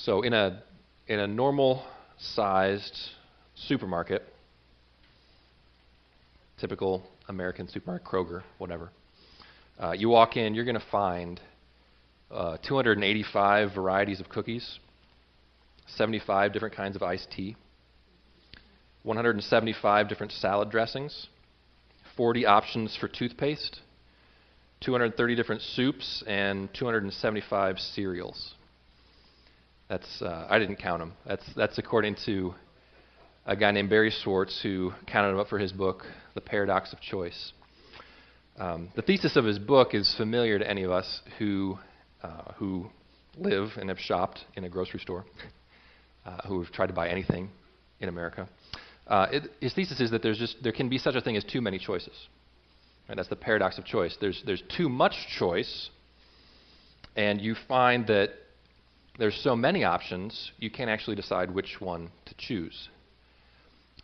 So in a in a normal sized supermarket, typical American supermarket, Kroger, whatever. Uh, you walk in, you're going to find uh, 285 varieties of cookies, 75 different kinds of iced tea, 175 different salad dressings, 40 options for toothpaste, 230 different soups, and 275 cereals. That's uh, I didn't count them. That's that's according to a guy named Barry Schwartz who counted them up for his book, The Paradox of Choice. Um, the thesis of his book is familiar to any of us who uh, who live and have shopped in a grocery store, uh, who have tried to buy anything in America. Uh, it, his thesis is that there's just there can be such a thing as too many choices. Right? That's the paradox of choice. There's there's too much choice, and you find that there's so many options you can't actually decide which one to choose.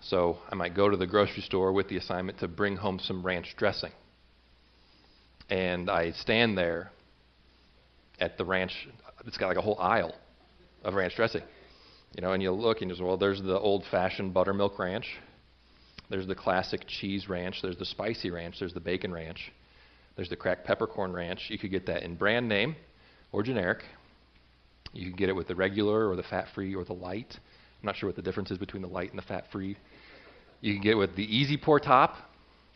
So I might go to the grocery store with the assignment to bring home some ranch dressing. And I stand there at the ranch. It's got like a whole aisle of ranch dressing. You know, and you look and you say, well, there's the old-fashioned buttermilk ranch. There's the classic cheese ranch. There's the spicy ranch. There's the bacon ranch. There's the cracked peppercorn ranch. You could get that in brand name or generic. You can get it with the regular or the fat-free or the light. I'm not sure what the difference is between the light and the fat-free. You can get it with the easy pour top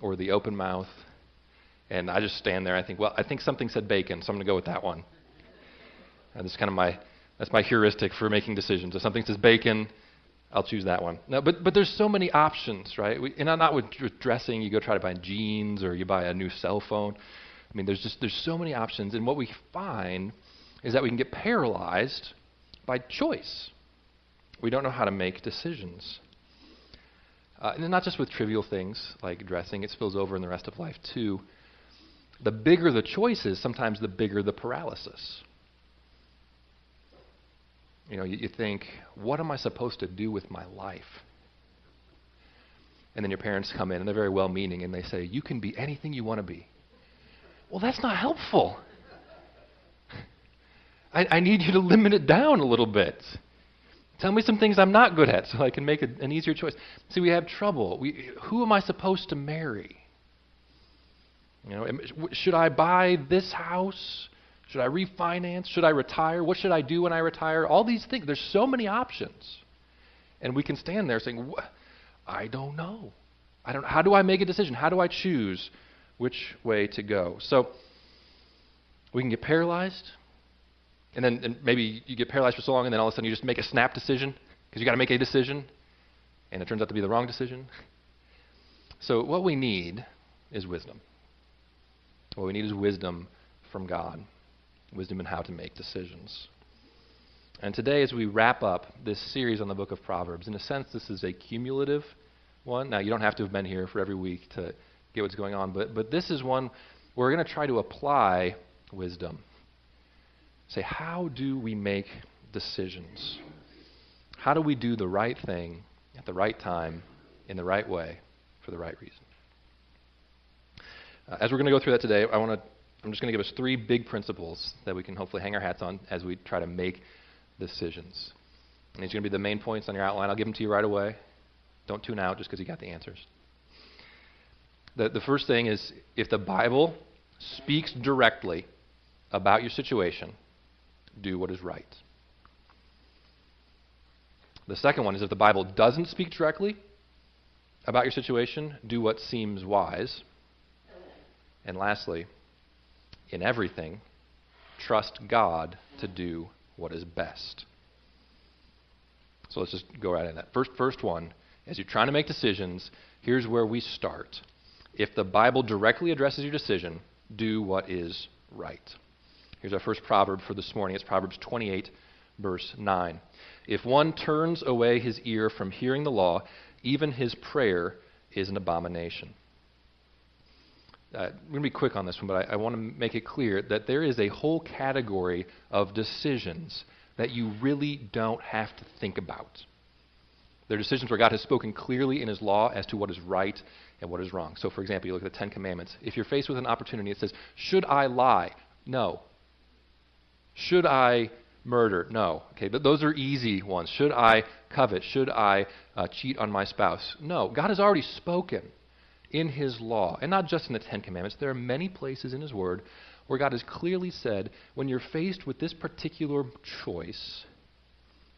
or the open mouth. And I just stand there. I think, well, I think something said bacon, so I'm going to go with that one. And that's kind of my that's my heuristic for making decisions. If something says bacon, I'll choose that one. No, but but there's so many options, right? We, and not with, with dressing. You go try to buy jeans or you buy a new cell phone. I mean, there's just there's so many options, and what we find is that we can get paralyzed by choice. We don't know how to make decisions. Uh, and not just with trivial things like dressing, it spills over in the rest of life too. The bigger the choices, sometimes the bigger the paralysis. You know, you, you think, what am I supposed to do with my life? And then your parents come in and they're very well meaning and they say, You can be anything you want to be. Well, that's not helpful. I, I need you to limit it down a little bit. Tell me some things I'm not good at so I can make a, an easier choice. See, we have trouble. We, who am I supposed to marry? You know, should I buy this house? Should I refinance? Should I retire? What should I do when I retire? All these things. There's so many options. And we can stand there saying, I don't know. I don't how do I make a decision? How do I choose which way to go? So we can get paralyzed and then and maybe you get paralyzed for so long, and then all of a sudden you just make a snap decision because you got to make a decision, and it turns out to be the wrong decision. So what we need is wisdom. What we need is wisdom from God, wisdom in how to make decisions. And today, as we wrap up this series on the book of Proverbs, in a sense, this is a cumulative one. Now, you don't have to have been here for every week to get what's going on, but, but this is one where we're going to try to apply wisdom say, how do we make decisions? How do we do the right thing at the right time, in the right way, for the right reason? Uh, as we're going to go through that today, I want to. I'm just going to give us three big principles that we can hopefully hang our hats on as we try to make decisions. And these are going to be the main points on your outline. I'll give them to you right away. Don't tune out just because you got the answers. The, the first thing is if the Bible speaks directly about your situation, do what is right. The second one is if the Bible doesn't speak directly about your situation, do what seems wise. And lastly, in everything, trust God to do what is best. So let's just go right in that. First, first one, as you're trying to make decisions, here's where we start. If the Bible directly addresses your decision, do what is right. Here's our first proverb for this morning. It's Proverbs 28, verse 9. If one turns away his ear from hearing the law, even his prayer is an abomination. Uh, I'm going to be quick on this one, but I, I want to make it clear that there is a whole category of decisions that you really don't have to think about. They're decisions where God has spoken clearly in His law as to what is right and what is wrong. So, for example, you look at the Ten Commandments. If you're faced with an opportunity, it says, Should I lie? No. Should I murder? No. Okay, but those are easy ones. Should I covet? Should I uh, cheat on my spouse? No. God has already spoken in His law, and not just in the Ten Commandments. There are many places in His Word where God has clearly said, when you're faced with this particular choice,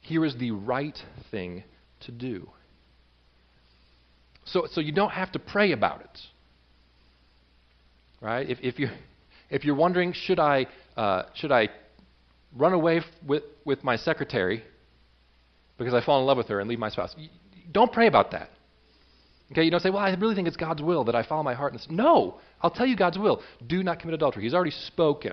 here is the right thing to do. So, so you don't have to pray about it. Right? If, if, you, if you're wondering, should I, uh, should I run away with, with my secretary because I fall in love with her and leave my spouse? don't pray about that. Okay, you don't say, well, I really think it's God's will that I follow my heart. And this. No, I'll tell you God's will. Do not commit adultery. He's already spoken.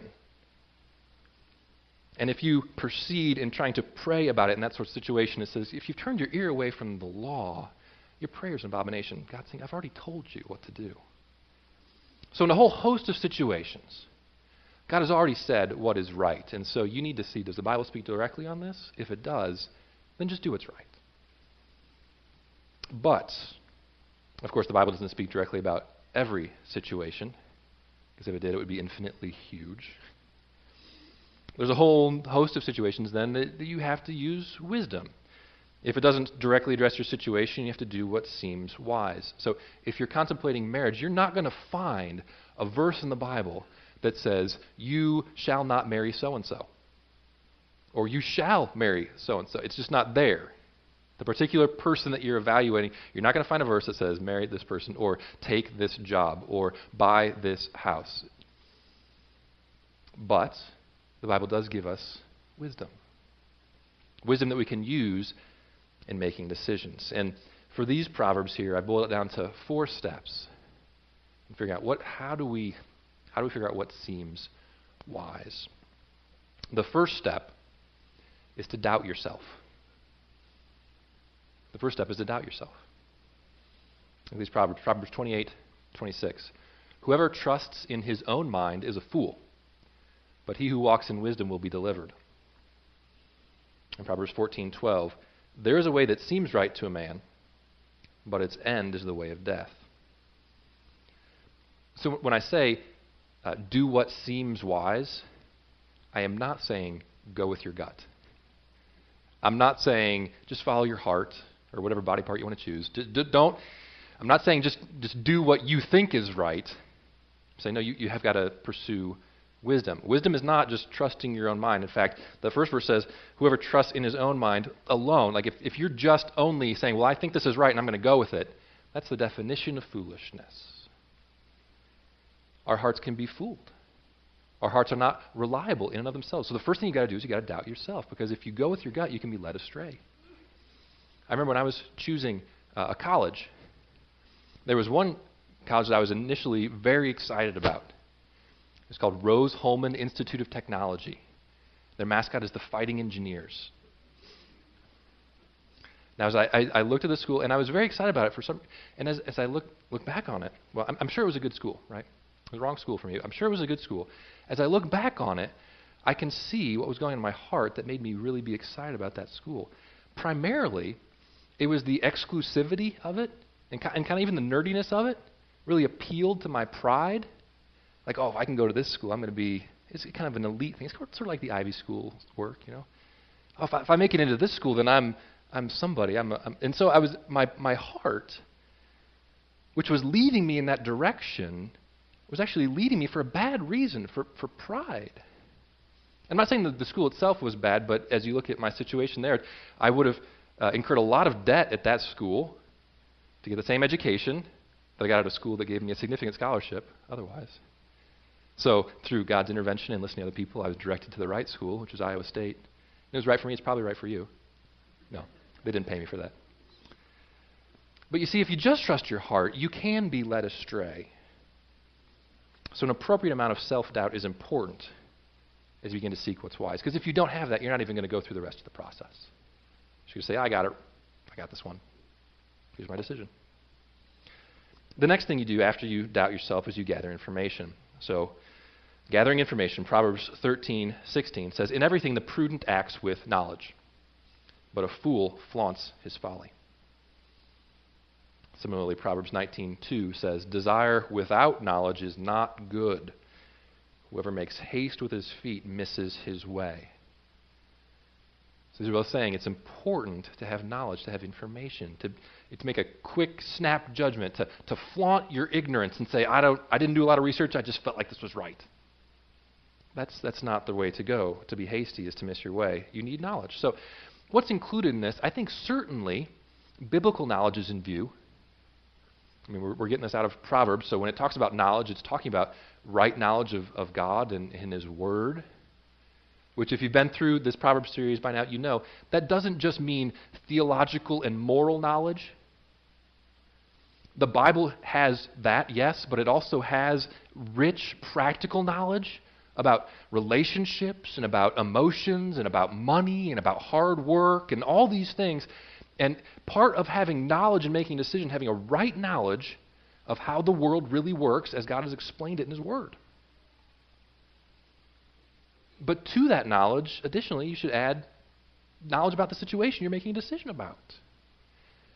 And if you proceed in trying to pray about it in that sort of situation, it says, if you've turned your ear away from the law, your prayer is an abomination. God's saying, I've already told you what to do. So, in a whole host of situations, God has already said what is right. And so you need to see does the Bible speak directly on this? If it does, then just do what's right. But of course, the Bible doesn't speak directly about every situation, because if it did, it would be infinitely huge. There's a whole host of situations then that, that you have to use wisdom. If it doesn't directly address your situation, you have to do what seems wise. So if you're contemplating marriage, you're not going to find a verse in the Bible that says, You shall not marry so and so. Or you shall marry so and so. It's just not there. The particular person that you're evaluating, you're not going to find a verse that says, marry this person, or take this job, or buy this house. But the Bible does give us wisdom. Wisdom that we can use in making decisions. And for these proverbs here, I boil it down to four steps. And figure out what how do we how do we figure out what seems wise? The first step is to doubt yourself. The first step is to doubt yourself. These Proverbs, Proverbs 28, 26. Whoever trusts in his own mind is a fool, but he who walks in wisdom will be delivered. In Proverbs 14:12, there is a way that seems right to a man, but its end is the way of death. So when I say uh, do what seems wise, I am not saying go with your gut. I'm not saying just follow your heart or whatever body part you want to choose. D- d- don't. I'm not saying just just do what you think is right. Saying no. You you have got to pursue wisdom. Wisdom is not just trusting your own mind. In fact, the first verse says, "Whoever trusts in his own mind alone." Like if if you're just only saying, "Well, I think this is right and I'm going to go with it," that's the definition of foolishness. Our hearts can be fooled. Our hearts are not reliable in and of themselves. So the first thing you got to do is you got to doubt yourself because if you go with your gut, you can be led astray. I remember when I was choosing uh, a college, there was one college that I was initially very excited about. It's called Rose Hulman Institute of Technology. Their mascot is the Fighting Engineers. Now, as I, I, I, looked at the school, and I was very excited about it for some, and as, as I look, look back on it, well, I'm, I'm sure it was a good school, right? The wrong school for me. I'm sure it was a good school. As I look back on it, I can see what was going on in my heart that made me really be excited about that school. Primarily, it was the exclusivity of it and, and kind of even the nerdiness of it really appealed to my pride. Like, oh, if I can go to this school, I'm going to be. It's kind of an elite thing. It's sort of like the Ivy School work, you know. Oh, if, I, if I make it into this school, then I'm I'm somebody. I'm, a, I'm and so I was my my heart, which was leading me in that direction, was actually leading me for a bad reason, for for pride. I'm not saying that the school itself was bad, but as you look at my situation there, I would have uh, incurred a lot of debt at that school to get the same education that I got at a school that gave me a significant scholarship otherwise. So, through God's intervention and listening to other people, I was directed to the right school, which was Iowa State. And It was right for me, it's probably right for you. No, they didn't pay me for that. But you see, if you just trust your heart, you can be led astray. So, an appropriate amount of self doubt is important as you begin to seek what's wise. Because if you don't have that, you're not even going to go through the rest of the process. She would say, I got it. I got this one. Here's my decision. The next thing you do after you doubt yourself is you gather information. So, gathering information, Proverbs 13, 16 says, In everything the prudent acts with knowledge, but a fool flaunts his folly. Similarly, Proverbs 19:2 says, "Desire without knowledge is not good. Whoever makes haste with his feet misses his way." So these are both saying it's important to have knowledge, to have information, to, to make a quick snap judgment, to, to flaunt your ignorance and say, I, don't, I didn't do a lot of research, I just felt like this was right. That's, that's not the way to go. To be hasty is to miss your way. You need knowledge. So, what's included in this? I think certainly biblical knowledge is in view. I mean, we're, we're getting this out of Proverbs, so when it talks about knowledge, it's talking about right knowledge of, of God and, and His Word which, if you've been through this Proverbs series by now, you know that doesn't just mean theological and moral knowledge. The Bible has that, yes, but it also has rich practical knowledge about relationships and about emotions and about money and about hard work and all these things. And part of having knowledge and making a decision, having a right knowledge of how the world really works as God has explained it in His Word. But to that knowledge, additionally, you should add knowledge about the situation you're making a decision about.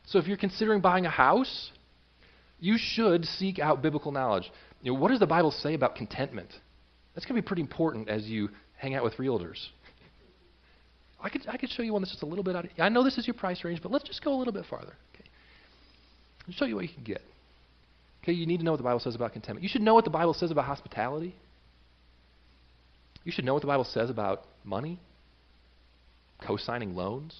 So if you're considering buying a house, you should seek out biblical knowledge. You know, what does the Bible say about contentment? That's going to be pretty important as you hang out with realtors. I could, I could show you one that's just a little bit out of, I know this is your price range, but let's just go a little bit farther. Okay? I'll show you what you can get. Okay, you need to know what the Bible says about contentment. You should know what the Bible says about hospitality. You should know what the Bible says about money, co signing loans,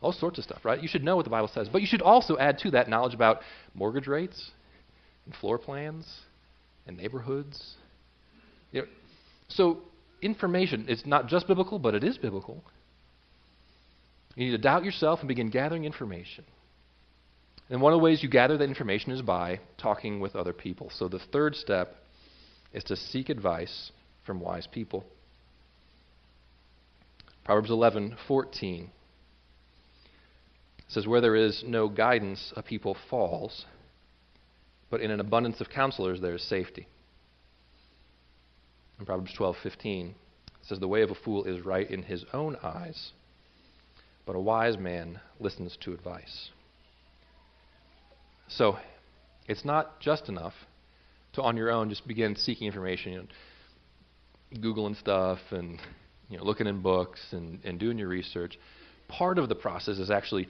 all sorts of stuff, right? You should know what the Bible says. But you should also add to that knowledge about mortgage rates and floor plans and neighborhoods. You know, so, information is not just biblical, but it is biblical. You need to doubt yourself and begin gathering information. And one of the ways you gather that information is by talking with other people. So the third step is to seek advice from wise people. Proverbs 11:14 says where there is no guidance a people falls but in an abundance of counselors there is safety. In Proverbs 12:15 says the way of a fool is right in his own eyes but a wise man listens to advice. So, it's not just enough to on your own just begin seeking information. You know, Googling stuff and you know, looking in books and, and doing your research. Part of the process is actually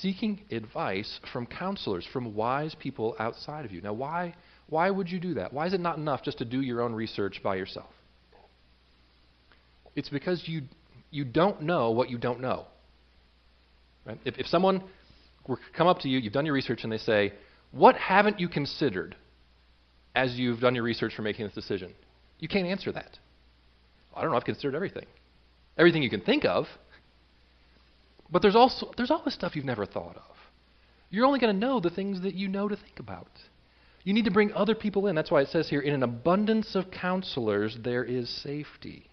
seeking advice from counselors, from wise people outside of you. Now, why, why would you do that? Why is it not enough just to do your own research by yourself? It's because you, you don't know what you don't know. Right? If, if someone were come up to you, you've done your research, and they say, What haven't you considered as you've done your research for making this decision? You can't answer that. I don't know, I've considered everything. Everything you can think of. But there's also there's this stuff you've never thought of. You're only going to know the things that you know to think about. You need to bring other people in. That's why it says here, in an abundance of counselors, there is safety.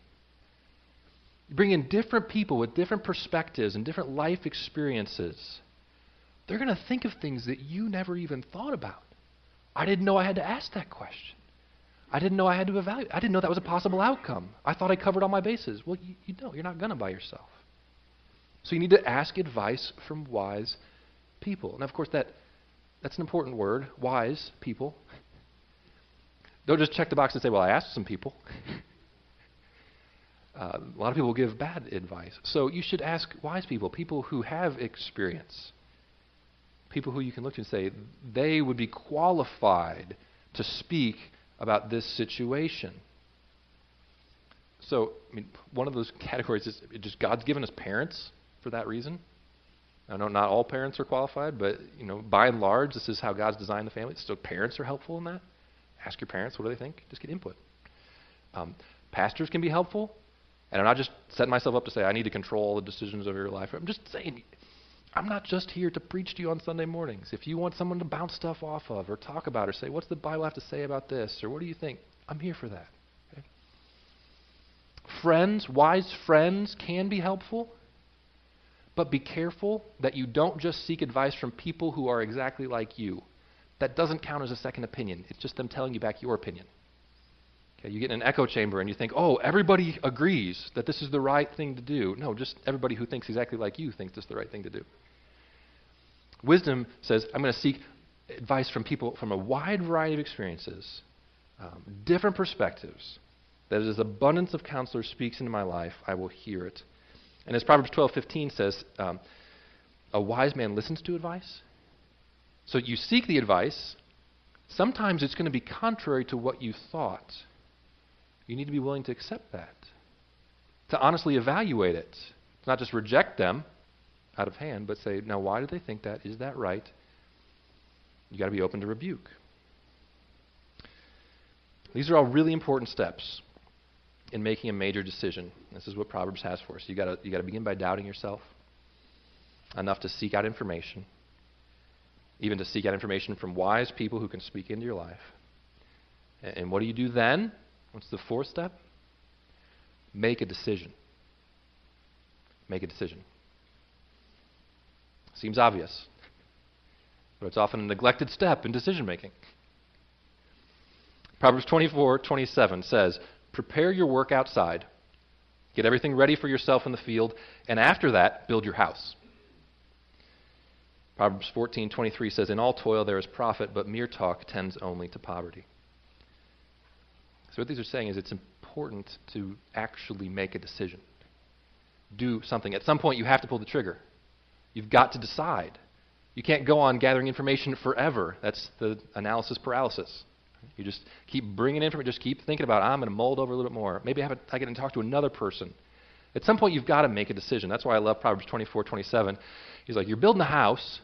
You bring in different people with different perspectives and different life experiences. They're going to think of things that you never even thought about. I didn't know I had to ask that question. I didn't know I had to evaluate. I didn't know that was a possible outcome. I thought I covered all my bases. Well, you, you don't. You're not going to by yourself. So you need to ask advice from wise people. And of course, that that's an important word. Wise people. Don't just check the box and say, "Well, I asked some people." uh, a lot of people give bad advice. So you should ask wise people, people who have experience, people who you can look to and say they would be qualified to speak about this situation. So, I mean, one of those categories is just God's given us parents for that reason. I know not all parents are qualified, but you know, by and large, this is how God's designed the family. So parents are helpful in that. Ask your parents what do they think. Just get input. Um, pastors can be helpful, and I'm not just setting myself up to say I need to control all the decisions of your life. I'm just saying I'm not just here to preach to you on Sunday mornings. If you want someone to bounce stuff off of or talk about or say, what's the Bible have to say about this or what do you think? I'm here for that. Okay? Friends, wise friends can be helpful, but be careful that you don't just seek advice from people who are exactly like you. That doesn't count as a second opinion. It's just them telling you back your opinion. Okay, you get in an echo chamber and you think, oh, everybody agrees that this is the right thing to do. No, just everybody who thinks exactly like you thinks it's the right thing to do. Wisdom says, I'm going to seek advice from people from a wide variety of experiences, um, different perspectives. That as abundance of counselors speaks into my life, I will hear it. And as Proverbs 12:15 says, um, a wise man listens to advice. So you seek the advice. Sometimes it's going to be contrary to what you thought. You need to be willing to accept that, to honestly evaluate it, not just reject them out of hand, but say, now why do they think that? Is that right? You've got to be open to rebuke. These are all really important steps in making a major decision. This is what Proverbs has for us. You've got you got to begin by doubting yourself enough to seek out information, even to seek out information from wise people who can speak into your life. And what do you do then? What's the fourth step? Make a decision. Make a decision. Seems obvious, but it's often a neglected step in decision making. Proverbs 24 27 says, Prepare your work outside, get everything ready for yourself in the field, and after that, build your house. Proverbs 14:23 says, "In all toil there is profit, but mere talk tends only to poverty." So what these are saying is it's important to actually make a decision. Do something. At some point you have to pull the trigger. You've got to decide. You can't go on gathering information forever. That's the analysis paralysis. You just keep bringing information, just keep thinking about, I'm going to mold over a little bit more. Maybe I, have a, I get to talk to another person. At some point, you've got to make a decision. That's why I love Proverbs 24, 27. He's like, You're building a house.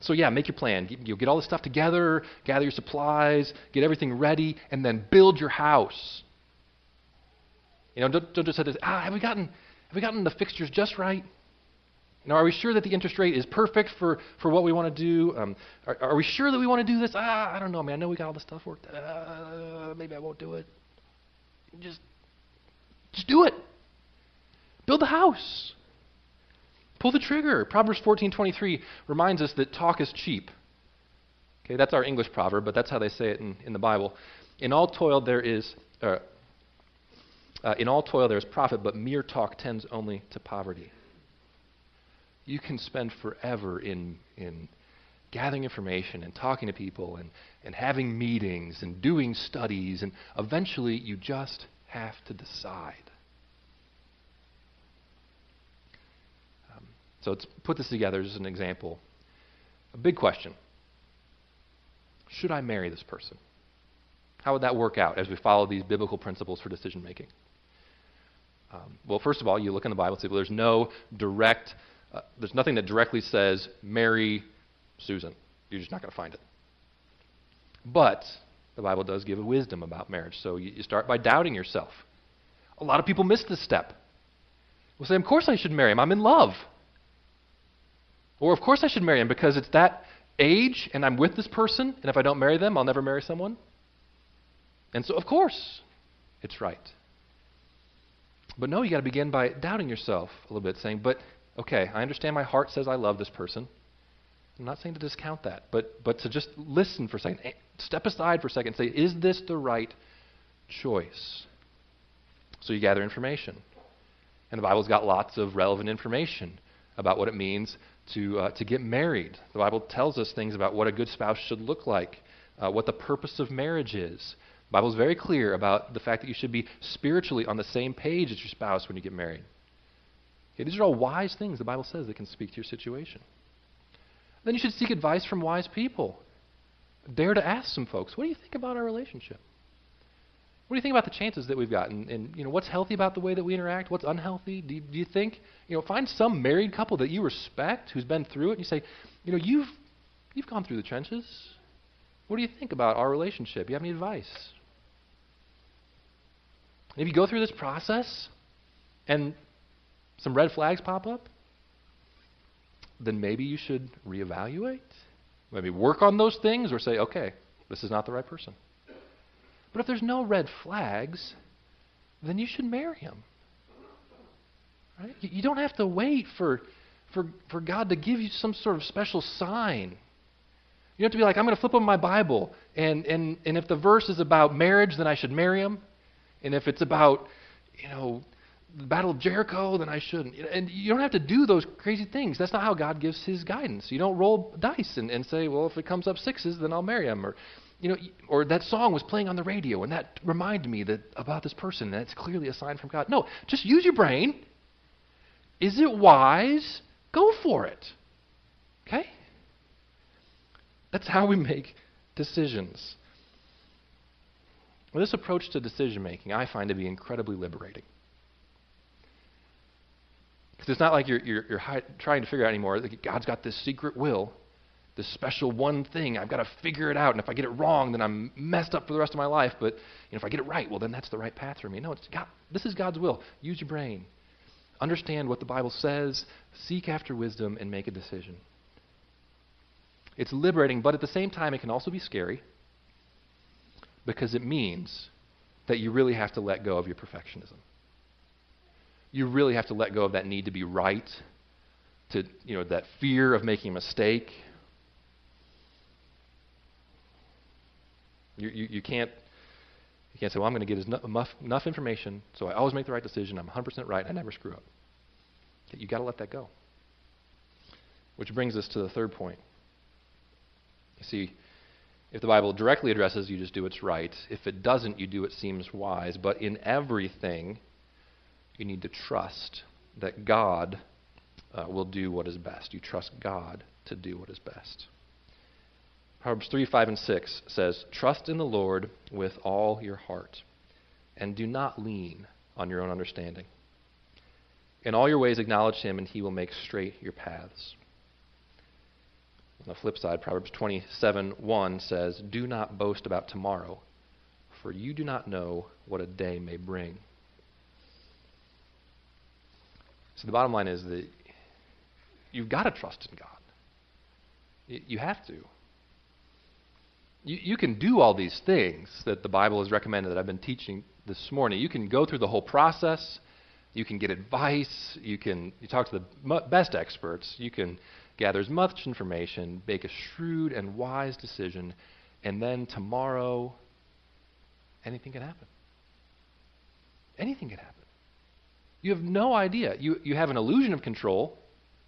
So, yeah, make your plan. You get all this stuff together, gather your supplies, get everything ready, and then build your house. You know, don't, don't just say this, ah, have we gotten, have we gotten the fixtures just right? Now, are we sure that the interest rate is perfect for, for what we want to do? Um, are, are, we sure that we want to do this? Ah, I don't know, man. I know we got all the stuff worked. Uh, maybe I won't do it. Just, just do it. Build the house. Pull the trigger. Proverbs 14:23 reminds us that talk is cheap. Okay, that's our English proverb, but that's how they say it in, in the Bible. In all toil there is, uh, uh, in all toil there is profit, but mere talk tends only to poverty. You can spend forever in, in gathering information and talking to people and, and having meetings and doing studies, and eventually you just have to decide. Um, so let's put this together as an example. A big question Should I marry this person? How would that work out as we follow these biblical principles for decision making? Um, well, first of all, you look in the Bible and say, well, there's no direct uh, there's nothing that directly says, marry Susan. You're just not going to find it. But the Bible does give a wisdom about marriage. So you, you start by doubting yourself. A lot of people miss this step. We'll say, Of course I should marry him. I'm in love. Or, Of course I should marry him because it's that age and I'm with this person, and if I don't marry them, I'll never marry someone. And so, of course, it's right. But no, you got to begin by doubting yourself a little bit, saying, But okay, I understand my heart says I love this person. I'm not saying to discount that, but, but to just listen for a second. Eh, step aside for a second say, is this the right choice? So you gather information. And the Bible's got lots of relevant information about what it means to, uh, to get married. The Bible tells us things about what a good spouse should look like, uh, what the purpose of marriage is. The Bible is very clear about the fact that you should be spiritually on the same page as your spouse when you get married. Okay, these are all wise things the Bible says that can speak to your situation. Then you should seek advice from wise people. Dare to ask some folks, what do you think about our relationship? What do you think about the chances that we've got? And, and you know, what's healthy about the way that we interact? What's unhealthy? Do you, do you think, you know, find some married couple that you respect who's been through it and you say, you know, you've, you've gone through the trenches. What do you think about our relationship? Do you have any advice? And if you go through this process and some red flags pop up, then maybe you should reevaluate. Maybe work on those things or say, okay, this is not the right person. But if there's no red flags, then you should marry him. Right? You don't have to wait for, for, for God to give you some sort of special sign. You have to be like, I'm going to flip open my Bible, and, and, and if the verse is about marriage, then I should marry him. And if it's about, you know, the Battle of Jericho, then I shouldn't. And you don't have to do those crazy things. That's not how God gives His guidance. You don't roll dice and, and say, well, if it comes up sixes, then I'll marry him. Or, you know, or that song was playing on the radio, and that reminded me that about this person, and it's clearly a sign from God. No, just use your brain. Is it wise? Go for it. Okay? That's how we make decisions. Well, this approach to decision making I find to be incredibly liberating. Because it's not like you're, you're, you're hi- trying to figure out anymore. Like God's got this secret will, this special one thing. I've got to figure it out. And if I get it wrong, then I'm messed up for the rest of my life. But you know, if I get it right, well, then that's the right path for me. No, it's God. This is God's will. Use your brain. Understand what the Bible says. Seek after wisdom and make a decision. It's liberating, but at the same time, it can also be scary because it means that you really have to let go of your perfectionism. You really have to let go of that need to be right, to you know that fear of making a mistake. You, you, you can't you can't say, well, I'm going to get enough, enough information so I always make the right decision. I'm 100% right. I never screw up. You've got to let that go. Which brings us to the third point. You see, if the Bible directly addresses, you just do what's right. If it doesn't, you do what seems wise. But in everything, you need to trust that God uh, will do what is best. You trust God to do what is best. Proverbs 3, 5, and 6 says, Trust in the Lord with all your heart, and do not lean on your own understanding. In all your ways, acknowledge him, and he will make straight your paths. On the flip side, Proverbs 27 1 says, Do not boast about tomorrow, for you do not know what a day may bring. So the bottom line is that you've got to trust in God. You have to. You, you can do all these things that the Bible has recommended that I've been teaching this morning. You can go through the whole process. You can get advice. You can you talk to the best experts. You can gather as much information, make a shrewd and wise decision, and then tomorrow, anything can happen. Anything can happen. You have no idea. You, you have an illusion of control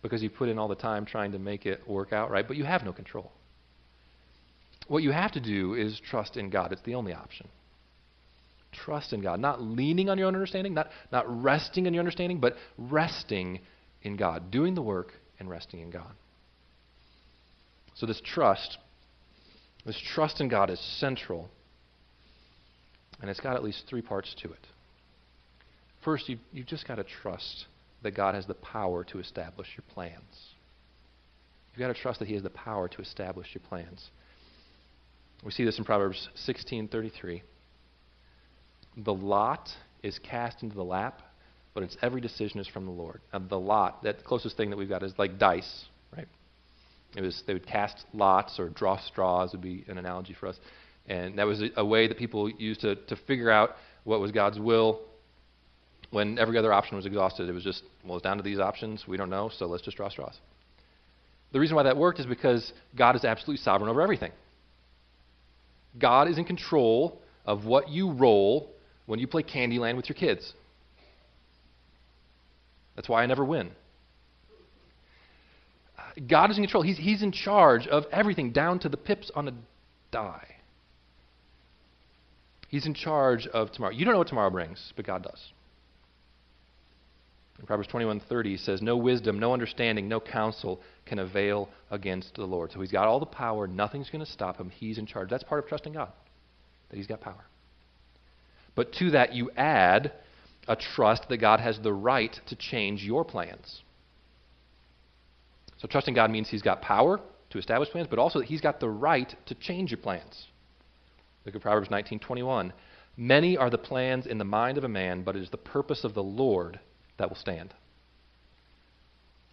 because you put in all the time trying to make it work out right, but you have no control. What you have to do is trust in God. It's the only option. Trust in God. Not leaning on your own understanding, not, not resting in your understanding, but resting in God, doing the work and resting in God. So, this trust, this trust in God is central, and it's got at least three parts to it. First, you've, you've just got to trust that God has the power to establish your plans. You've got to trust that He has the power to establish your plans. We see this in Proverbs 16:33. The lot is cast into the lap, but its every decision is from the Lord. The lot, that closest thing that we've got is like dice, right? It was they would cast lots or draw straws would be an analogy for us, and that was a, a way that people used to to figure out what was God's will. When every other option was exhausted, it was just well, it's down to these options. We don't know, so let's just draw straws. The reason why that worked is because God is absolutely sovereign over everything. God is in control of what you roll when you play Candyland with your kids. That's why I never win. God is in control. He's, he's in charge of everything, down to the pips on a die. He's in charge of tomorrow. You don't know what tomorrow brings, but God does. Proverbs 21:30 says, "No wisdom, no understanding, no counsel can avail against the Lord." So he's got all the power. Nothing's going to stop him. He's in charge. That's part of trusting God, that he's got power. But to that you add a trust that God has the right to change your plans. So trusting God means he's got power to establish plans, but also that he's got the right to change your plans. Look at Proverbs 19:21. Many are the plans in the mind of a man, but it is the purpose of the Lord that will stand.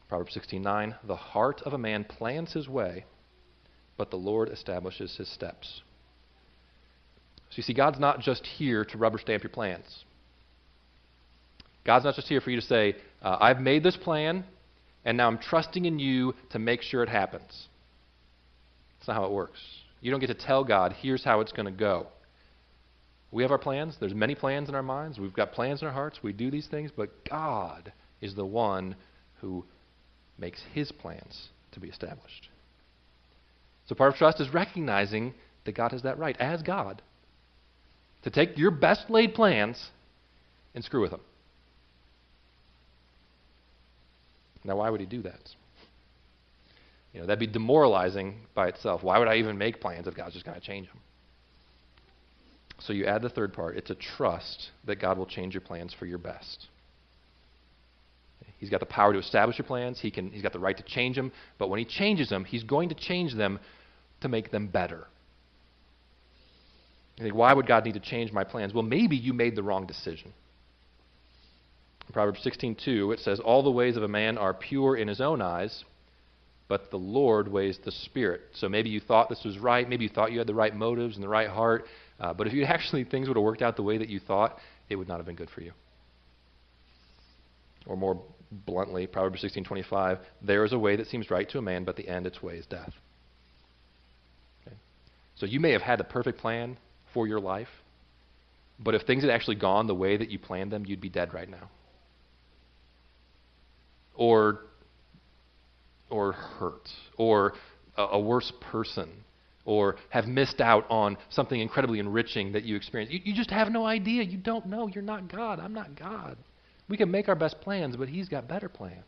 Proverbs 16:9 The heart of a man plans his way, but the Lord establishes his steps. So you see God's not just here to rubber stamp your plans. God's not just here for you to say, uh, I've made this plan, and now I'm trusting in you to make sure it happens. That's not how it works. You don't get to tell God, here's how it's going to go. We have our plans. There's many plans in our minds. We've got plans in our hearts. We do these things, but God is the one who makes his plans to be established. So part of trust is recognizing that God has that right as God to take your best laid plans and screw with them. Now, why would he do that? You know, that'd be demoralizing by itself. Why would I even make plans if God's just going to change them? So you add the third part it's a trust that God will change your plans for your best. He's got the power to establish your plans, he can, he's got the right to change them, but when he changes them, he's going to change them to make them better. You think, why would God need to change my plans? Well, maybe you made the wrong decision. In Proverbs 16:2, it says, "All the ways of a man are pure in his own eyes, but the Lord weighs the spirit." So maybe you thought this was right, maybe you thought you had the right motives and the right heart, uh, but if you actually things would have worked out the way that you thought, it would not have been good for you. Or more bluntly, Proverbs 16:25, "There is a way that seems right to a man, but the end its way is death." Okay? So you may have had the perfect plan for your life, but if things had actually gone the way that you planned them, you'd be dead right now. Or or hurt, or a, a worse person, or have missed out on something incredibly enriching that you experienced. You, you just have no idea. You don't know. You're not God. I'm not God. We can make our best plans, but He's got better plans.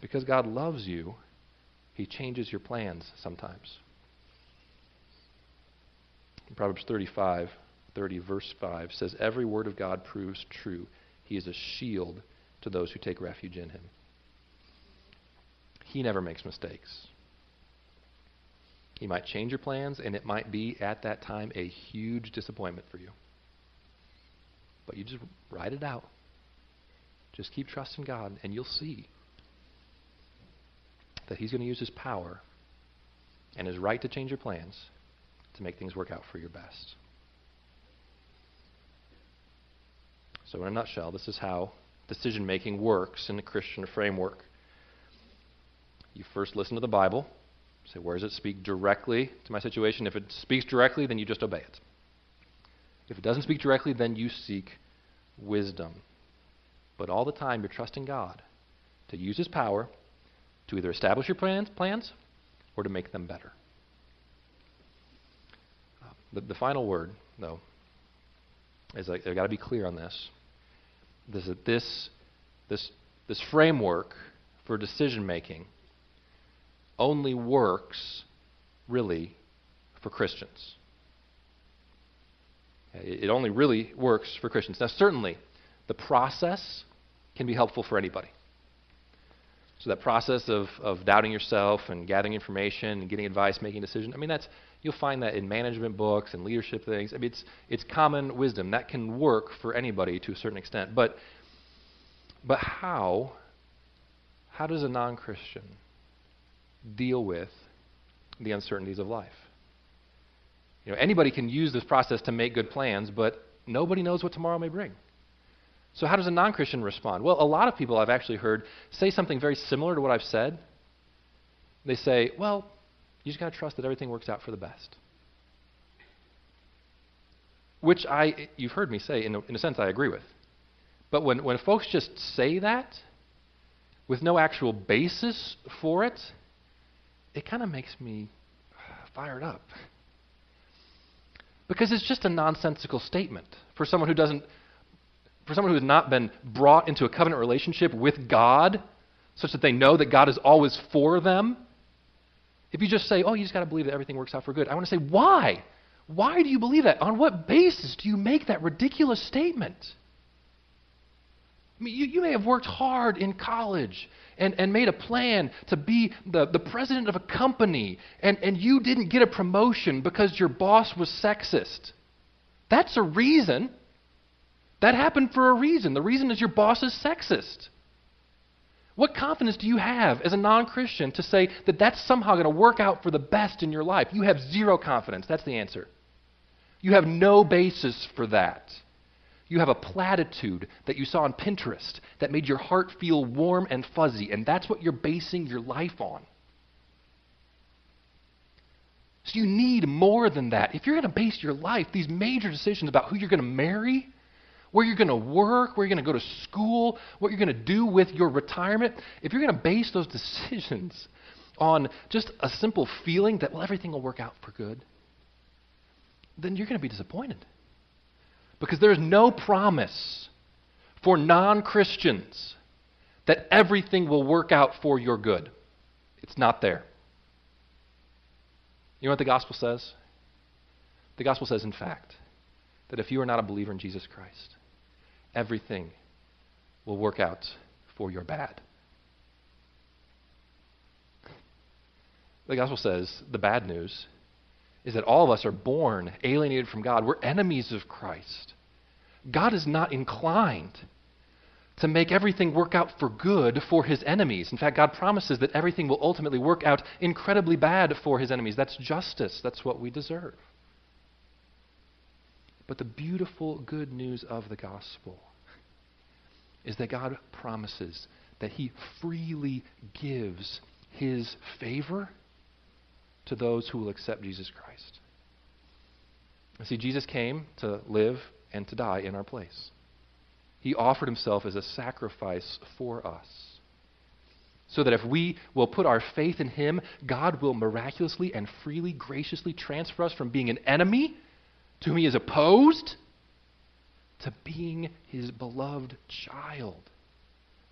Because God loves you, He changes your plans sometimes. Proverbs 35, 30, verse 5 says, Every word of God proves true. He is a shield to those who take refuge in Him. He never makes mistakes. He might change your plans, and it might be at that time a huge disappointment for you. But you just ride it out. Just keep trusting God, and you'll see that He's going to use His power and His right to change your plans to make things work out for your best. So, in a nutshell, this is how decision making works in the Christian framework. You first listen to the Bible, say, where does it speak directly to my situation? If it speaks directly, then you just obey it. If it doesn't speak directly, then you seek wisdom. But all the time, you're trusting God to use His power to either establish your plans, plans or to make them better. The, the final word, though, is I, I've got to be clear on this. This, this, this, this framework for decision making only works, really, for Christians. It only really works for Christians. Now, certainly, the process can be helpful for anybody. So that process of, of doubting yourself and gathering information and getting advice, making decisions, I mean, that's, you'll find that in management books and leadership things. I mean, it's, it's common wisdom. That can work for anybody to a certain extent. But, but how, how does a non-Christian deal with the uncertainties of life? You know, anybody can use this process to make good plans, but nobody knows what tomorrow may bring. So, how does a non Christian respond? Well, a lot of people I've actually heard say something very similar to what I've said. They say, well, you just got to trust that everything works out for the best. Which I, you've heard me say, in a, in a sense, I agree with. But when, when folks just say that with no actual basis for it, it kind of makes me fired up. Because it's just a nonsensical statement for someone who doesn't for someone who has not been brought into a covenant relationship with God, such that they know that God is always for them, if you just say, oh, you just got to believe that everything works out for good, I want to say, why? Why do you believe that? On what basis do you make that ridiculous statement? I mean, you, you may have worked hard in college and, and made a plan to be the, the president of a company, and, and you didn't get a promotion because your boss was sexist. That's a reason. That happened for a reason. The reason is your boss is sexist. What confidence do you have as a non Christian to say that that's somehow going to work out for the best in your life? You have zero confidence. That's the answer. You have no basis for that. You have a platitude that you saw on Pinterest that made your heart feel warm and fuzzy, and that's what you're basing your life on. So you need more than that. If you're going to base your life, these major decisions about who you're going to marry, where you're going to work, where you're going to go to school, what you're going to do with your retirement, if you're going to base those decisions on just a simple feeling that, well, everything will work out for good, then you're going to be disappointed. Because there's no promise for non Christians that everything will work out for your good. It's not there. You know what the gospel says? The gospel says, in fact, that if you are not a believer in Jesus Christ, everything will work out for your bad. The gospel says the bad news is that all of us are born alienated from God. We're enemies of Christ. God is not inclined to make everything work out for good for his enemies. In fact, God promises that everything will ultimately work out incredibly bad for his enemies. That's justice, that's what we deserve. But the beautiful good news of the gospel is that God promises that he freely gives his favor to those who will accept Jesus Christ. See, Jesus came to live and to die in our place. He offered himself as a sacrifice for us. So that if we will put our faith in him, God will miraculously and freely, graciously transfer us from being an enemy to whom he is opposed to being his beloved child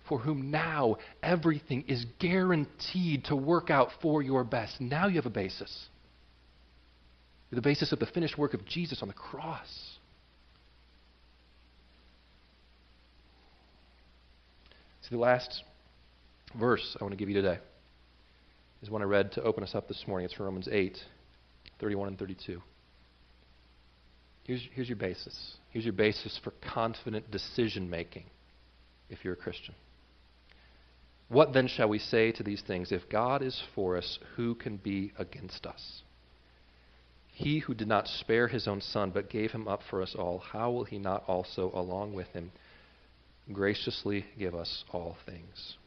for whom now everything is guaranteed to work out for your best. Now you have a basis. The basis of the finished work of Jesus on the cross. See, the last verse I want to give you today is one I read to open us up this morning. It's from Romans 8, 31 and 32. Here's, here's your basis. Here's your basis for confident decision making if you're a Christian. What then shall we say to these things? If God is for us, who can be against us? He who did not spare his own son, but gave him up for us all, how will he not also, along with him, graciously give us all things?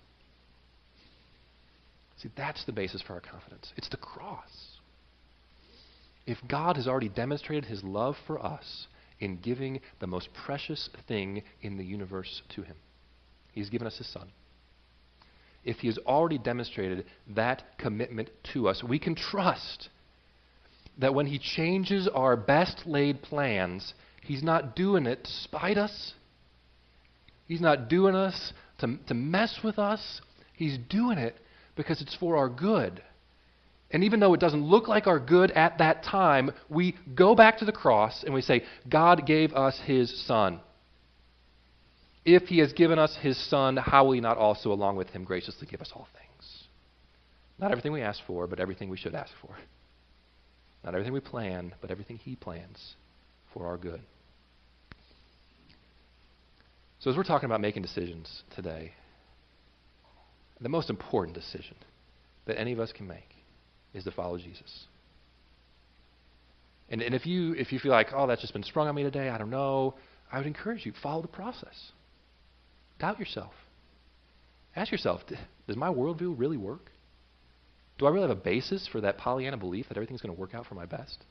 See, that's the basis for our confidence. It's the cross. If God has already demonstrated his love for us in giving the most precious thing in the universe to him, he's given us his son if he has already demonstrated that commitment to us, we can trust that when he changes our best laid plans, he's not doing it to spite us. He's not doing us to, to mess with us. He's doing it because it's for our good. And even though it doesn't look like our good at that time, we go back to the cross and we say, God gave us his son. If he has given us his Son, how will he not also, along with him, graciously give us all things? Not everything we ask for, but everything we should ask for. Not everything we plan, but everything he plans for our good. So, as we're talking about making decisions today, the most important decision that any of us can make is to follow Jesus. And, and if, you, if you feel like, oh, that's just been sprung on me today, I don't know, I would encourage you, follow the process. Doubt yourself. Ask yourself does my worldview really work? Do I really have a basis for that Pollyanna belief that everything's going to work out for my best?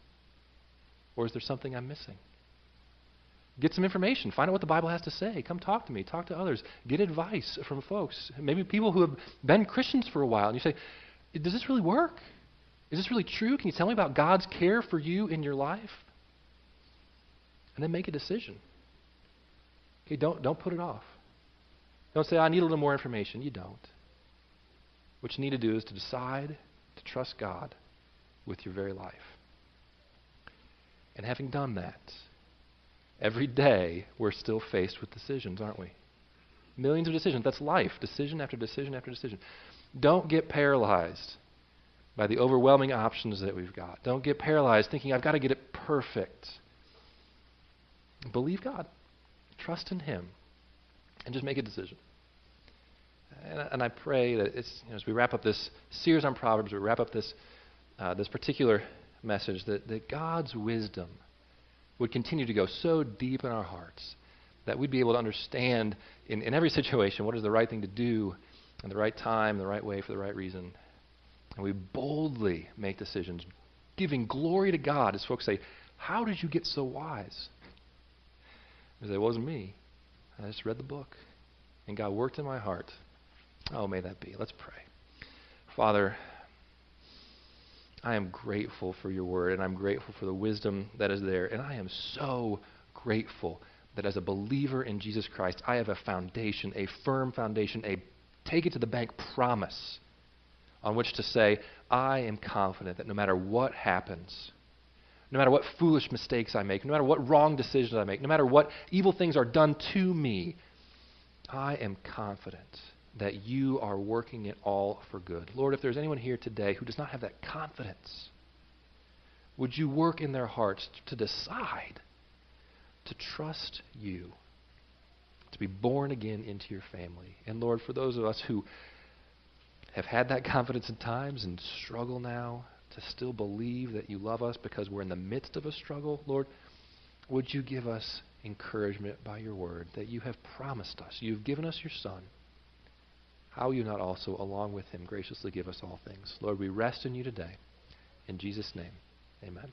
Or is there something I'm missing? Get some information. Find out what the Bible has to say. Come talk to me. Talk to others. Get advice from folks. Maybe people who have been Christians for a while. And you say, Does this really work? Is this really true? Can you tell me about God's care for you in your life? And then make a decision. Okay, don't, don't put it off. Don't say, I need a little more information. You don't. What you need to do is to decide to trust God with your very life. And having done that, every day we're still faced with decisions, aren't we? Millions of decisions. That's life. Decision after decision after decision. Don't get paralyzed by the overwhelming options that we've got. Don't get paralyzed thinking, I've got to get it perfect. Believe God. Trust in Him and just make a decision. And, and I pray that you know, as we wrap up this series on Proverbs, we wrap up this, uh, this particular message, that, that God's wisdom would continue to go so deep in our hearts that we'd be able to understand in, in every situation what is the right thing to do in the right time, the right way, for the right reason. And we boldly make decisions, giving glory to God as folks say, How did you get so wise? Because it wasn't me. I just read the book. And God worked in my heart. Oh, may that be. Let's pray. Father, I am grateful for your word, and I'm grateful for the wisdom that is there. And I am so grateful that as a believer in Jesus Christ, I have a foundation, a firm foundation, a take it to the bank promise on which to say, I am confident that no matter what happens, no matter what foolish mistakes I make, no matter what wrong decisions I make, no matter what evil things are done to me, I am confident that you are working it all for good. Lord, if there's anyone here today who does not have that confidence, would you work in their hearts to decide to trust you, to be born again into your family? And Lord, for those of us who have had that confidence at times and struggle now to still believe that you love us because we're in the midst of a struggle, Lord, would you give us encouragement by your word that you have promised us? You've given us your Son. How you not also, along with him, graciously give us all things? Lord, we rest in you today. In Jesus' name, amen.